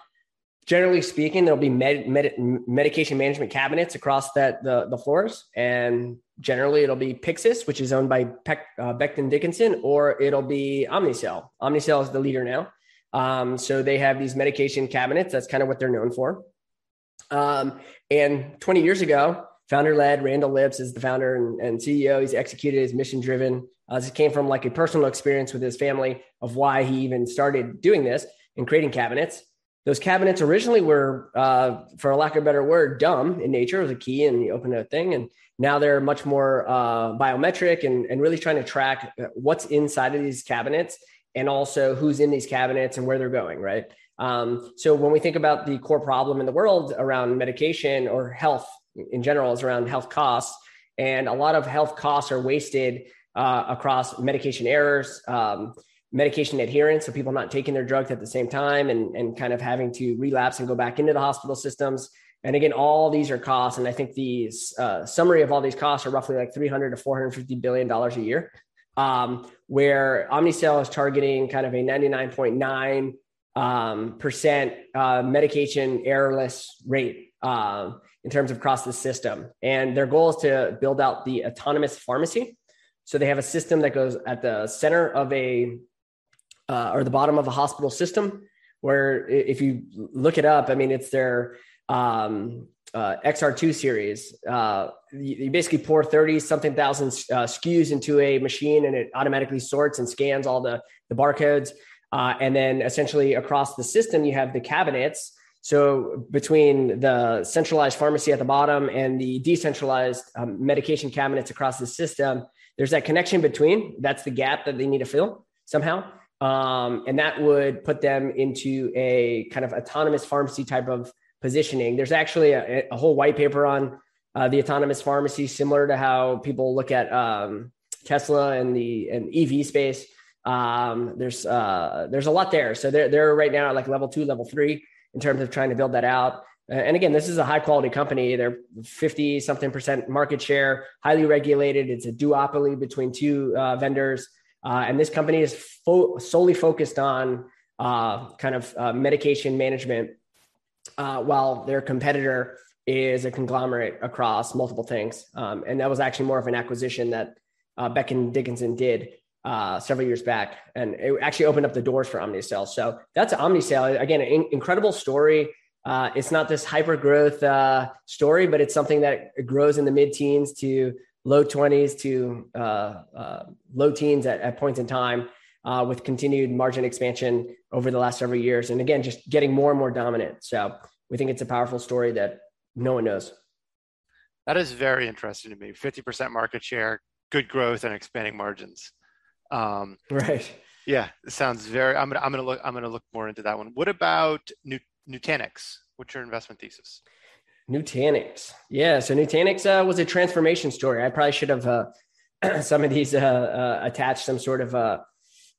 generally speaking, there'll be med, med, medication management cabinets across that the, the floors, and generally it'll be Pyxis, which is owned by Peck, uh, Becton Dickinson, or it'll be Omnicell. Omnicell is the leader now. Um, so they have these medication cabinets. That's kind of what they're known for. Um, and 20 years ago, founder led Randall Lipps is the founder and, and CEO. He's executed his mission driven. Uh, this came from like a personal experience with his family of why he even started doing this and creating cabinets. Those cabinets originally were, uh, for a lack of a better word, dumb in nature. It was a key and you open a thing. And now they're much more uh, biometric and, and really trying to track what's inside of these cabinets and also who's in these cabinets and where they're going, right? Um, so when we think about the core problem in the world around medication or health in general is around health costs, and a lot of health costs are wasted uh, across medication errors, um, medication adherence, so people not taking their drugs at the same time and, and kind of having to relapse and go back into the hospital systems. And again, all these are costs, and I think the uh, summary of all these costs are roughly like 300 to 450 billion dollars a year um, where Omnicell is targeting kind of a 99.9 um, percent uh, medication errorless rate uh, in terms of across the system. And their goal is to build out the autonomous pharmacy. So they have a system that goes at the center of a uh, or the bottom of a hospital system, where if you look it up, I mean, it's their um, uh, XR2 series. You, you, basically pour 30 something thousand uh, SKUs into a machine and it automatically sorts and scans all the, the barcodes. Uh, and then essentially across the system, you have the cabinets. So between the centralized pharmacy at the bottom and the decentralized um, medication cabinets across the system, there's that connection between. That's the gap that they need to fill somehow. Um, and that would put them into a kind of autonomous pharmacy type of positioning. There's actually a, a whole white paper on uh, the autonomous pharmacy, similar to how people look at um, Tesla and the and EV space. Um, there's uh, there's a lot there. So they're they're right now at like level two, level three in terms of trying to build that out. and again, this is a high quality company. They're 50 something percent market share, highly regulated. It's a duopoly between two uh, vendors. Uh, and this company is fo- solely focused on uh, kind of uh, medication management, uh, while their competitor is a conglomerate across multiple things. Um, and that was actually more of an acquisition that uh, Becton Dickinson did uh, several years back, and it actually opened up the doors for Omnicell. So that's Omnicell. Again, an in- incredible story. Uh, it's not this hyper growth uh, story, but it's something that grows in the mid teens to low 20s to uh, uh, low teens at, at, points in time uh, with continued margin expansion over the last several years. And again, just getting more and more dominant. So we think it's a powerful story that no one knows. That is very interesting to me. 50% market share, good growth, and expanding margins. Um, right. Yeah, it sounds very. I'm gonna. I'm gonna look. I'm gonna look more into that one. What about New, Nutanix? What's your investment thesis? Nutanix. Yeah. So Nutanix uh, was a transformation story. I probably should have uh, [CLEARS THROAT] some of these uh, uh, attached some sort of uh,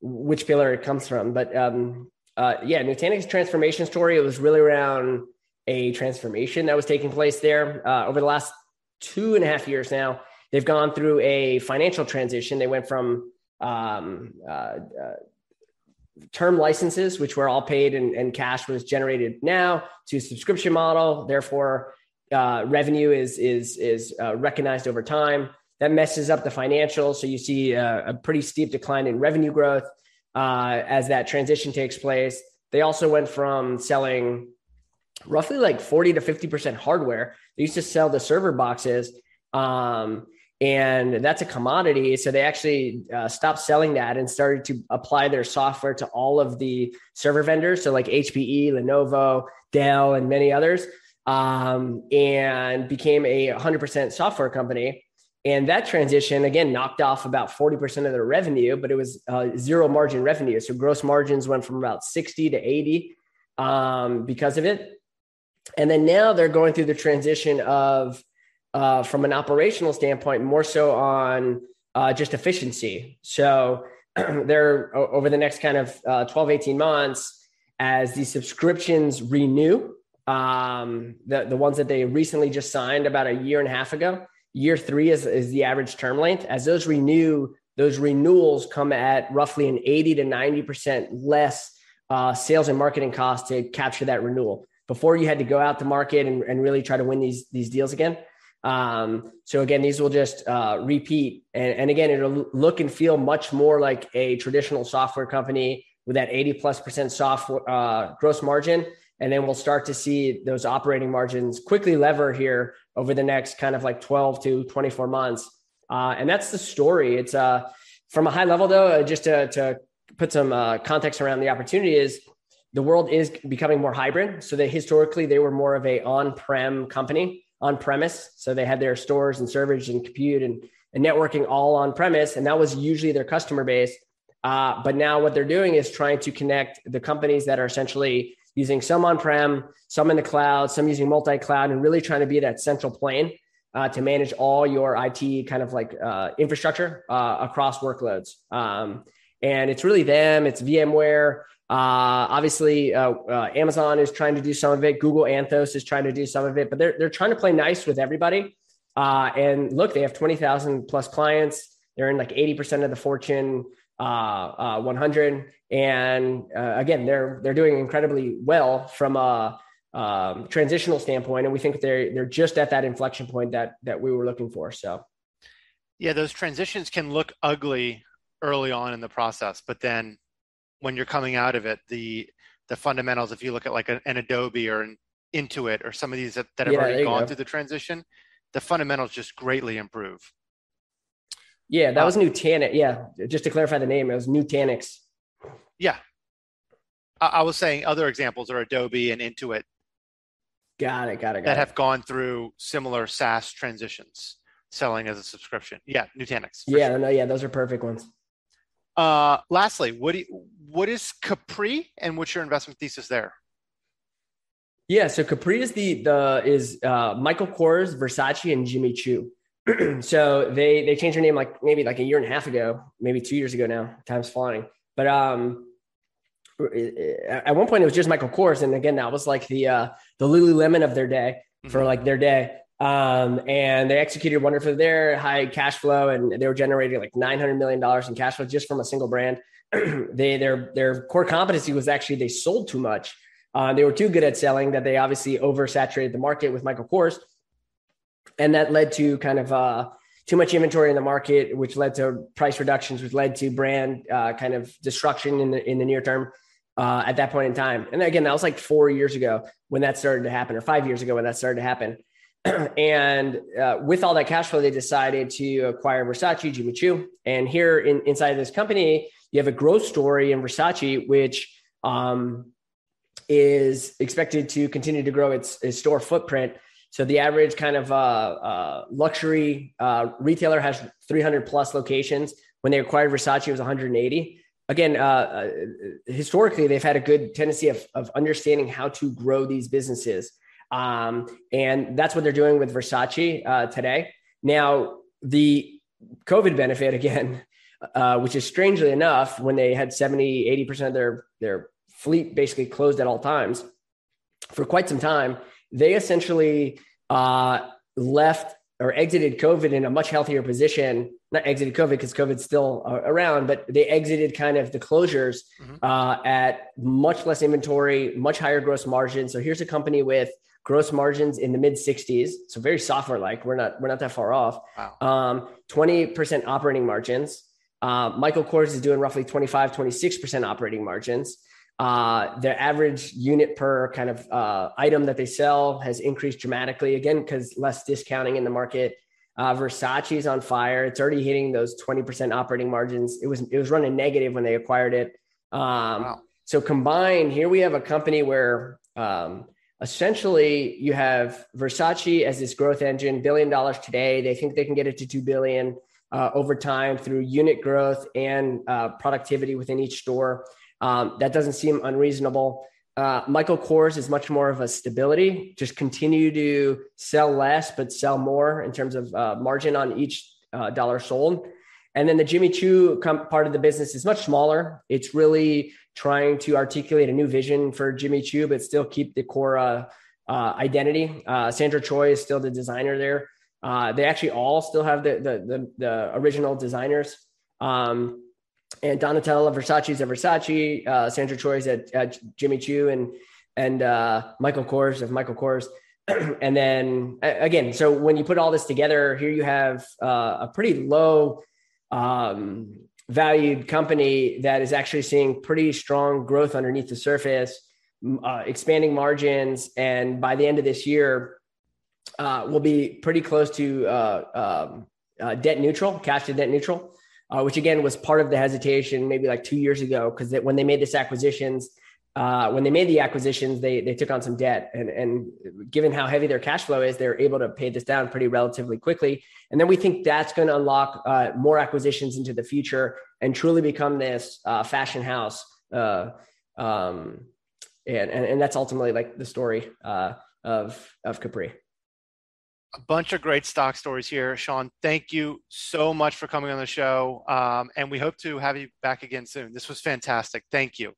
which pillar it comes from. But um, uh, yeah, Nutanix transformation story. It was really around a transformation that was taking place there over the last two and a half years now. They've gone through a financial transition. They went from um, term licenses, which were all paid and, and, cash was generated now, to subscription model. Therefore, uh, revenue is is is uh, recognized over time. That messes up the financials, so you see a, a pretty steep decline in revenue growth uh, as that transition takes place. They also went from selling roughly like 40 to 50 percent hardware. They used to sell the server boxes. Um, and that's a commodity. So they actually uh, stopped selling that and started to apply their software to all of the server vendors. So like HPE, Lenovo, Dell, and many others, um, and became a 100% software company. And that transition again knocked off about 40% of their revenue, but it was uh, zero margin revenue. So gross margins went from about 60 to 80 um, because of it. And then now they're going through the transition of uh, from an operational standpoint, more so on uh, just efficiency. So [CLEARS THROAT] they're over the next kind of uh, 12, 18 months, as these subscriptions renew, um, the, the ones that they recently just signed about a year and a half ago, year three is, is the average term length. As those renew, those renewals come at roughly an 80 to 90% less uh, sales and marketing costs to capture that renewal. Before you had to go out to market and, and really try to win these, these deals again. Um, so again, these will just uh, repeat, and, and again, it'll look and feel much more like a traditional software company with that 80 plus percent software uh, gross margin. And then we'll start to see those operating margins quickly lever here over the next kind of like 12 to 24 months. Uh, and that's the story. It's uh, from a high level though, uh, just to, to put some uh, context around the opportunity is the world is becoming more hybrid. So that historically they were more of a on-prem company on premise. So they had their stores and servers and compute and, and networking all on premise. And that was usually their customer base. Uh, but now what they're doing is trying to connect the companies that are essentially using some on prem, some in the cloud, some using multi cloud, and really trying to be that central plane uh, to manage all your IT kind of like uh, infrastructure uh, across workloads. Um, and it's really them, it's VMware, uh, obviously, uh, uh, Amazon is trying to do some of it. Google Anthos is trying to do some of it, but they're they're trying to play nice with everybody. Uh, and look, they have twenty thousand plus clients. They're in like eighty percent of the Fortune uh, uh, 100, and again, they're they're doing incredibly well from a um, transitional standpoint. And we think they're they're just at that inflection point that that we were looking for. So, yeah, those transitions can look ugly early on in the process, but then when you're coming out of it, the the fundamentals, if you look at like an, an Adobe or an Intuit or some of these that, that have yeah, already gone go. through the transition, the fundamentals just greatly improve. Yeah, that uh, was Nutanix. Yeah, just to clarify the name, it was Nutanix. Yeah, I, I was saying other examples are Adobe and Intuit. Got it. Got it. Got that it. have gone through similar SaaS transitions, selling as a subscription. Yeah, Nutanix. Yeah, sure. no, yeah, those are perfect ones. Uh, lastly, what do you, what is Capri, and what's your investment thesis there? Yeah, so Capri is the the is uh, Michael Kors, Versace, and Jimmy Choo. [CLEARS THROAT] so they they changed their name like maybe like a year and a half ago, maybe two years ago now. Time's flying, but um, at one point it was just Michael Kors, and again that was like the uh, the Lululemon of their day for mm-hmm. like their day. Um, and they executed wonderfully there, high cash flow, and they were generating like nine hundred million dollars in cash flow just from a single brand. [CLEARS THROAT] they their their core competency was actually they sold too much. Uh, they were too good at selling that they obviously oversaturated the market with Michael Kors, and that led to kind of uh, too much inventory in the market, which led to price reductions, which led to brand uh, kind of destruction in the in the near term uh, at that point in time. And again, that was like four years ago when that started to happen, or five years ago when that started to happen. [CLEARS THROAT] and uh, with all that cash flow, they decided to acquire Versace, Jimmy Choo. And here in, inside of this company, you have a growth story in Versace, which um, is expected to continue to grow its, its store footprint. So the average kind of uh, uh, luxury uh, retailer has 300 plus locations. When they acquired Versace, it was 180 again, uh, uh, historically, they've had a good tendency of, of understanding how to grow these businesses. Um, and that's what they're doing with Versace uh, today. Now, the COVID benefit, [LAUGHS] again, uh, which is strangely enough, when they had 70, 80% of their, their fleet basically closed at all times for quite some time, they essentially uh, left or exited COVID in a much healthier position. Not exited COVID because COVID's still uh, around, but they exited kind of the closures mm-hmm. uh, at much less inventory, much higher gross margin. So here's a company with gross margins in the mid 60s, so very software like. We're not we're not that far off. Wow. Um, 20% operating margins. Uh, Michael Kors is doing roughly 25, 26% operating margins. Uh, their average unit per kind of uh, item that they sell has increased dramatically again because less discounting in the market. Uh, Versace is on fire. It's already hitting those 20% operating margins. It was it was running negative when they acquired it. Um, wow. So combined, here we have a company where um, essentially you have Versace as this growth engine, billion dollars today. They think they can get it to two billion uh, over time through unit growth and uh, productivity within each store. Um, that doesn't seem unreasonable. Uh, Michael Kors is much more of a stability, just continue to sell less, but sell more in terms of uh, margin on each uh, dollar sold. And then the Jimmy Choo com- part of the business is much smaller. It's really trying to articulate a new vision for Jimmy Choo, but still keep the core uh, uh, identity. Uh, Sandra Choi is still the designer there. they actually all still have the, the, the, the original designers. Um, and Donatella Versace's at Versace, uh, Sandra Choi's at, at Jimmy Choo, and and uh, Michael Kors of Michael Kors. [CLEARS THROAT] and then again, so when you put all this together, here you have uh, a pretty low um, valued company that is actually seeing pretty strong growth underneath the surface, uh, expanding margins, and by the end of this year, uh, will be pretty close to uh, um, uh, debt neutral, cash to debt neutral uh, which again was part of the hesitation maybe like two years ago because when they made this acquisitions, uh, when they made the acquisitions, they they took on some debt, and and given how heavy their cash flow is, they're able to pay this down pretty relatively quickly. And then we think that's going to unlock uh, more acquisitions into the future and truly become this uh, fashion house. Uh, um, and, and and that's ultimately like the story uh, of of Capri a bunch of great stock stories here. Sean, thank you so much for coming on the show. Um, and we hope to have you back again soon. This was fantastic. Thank you.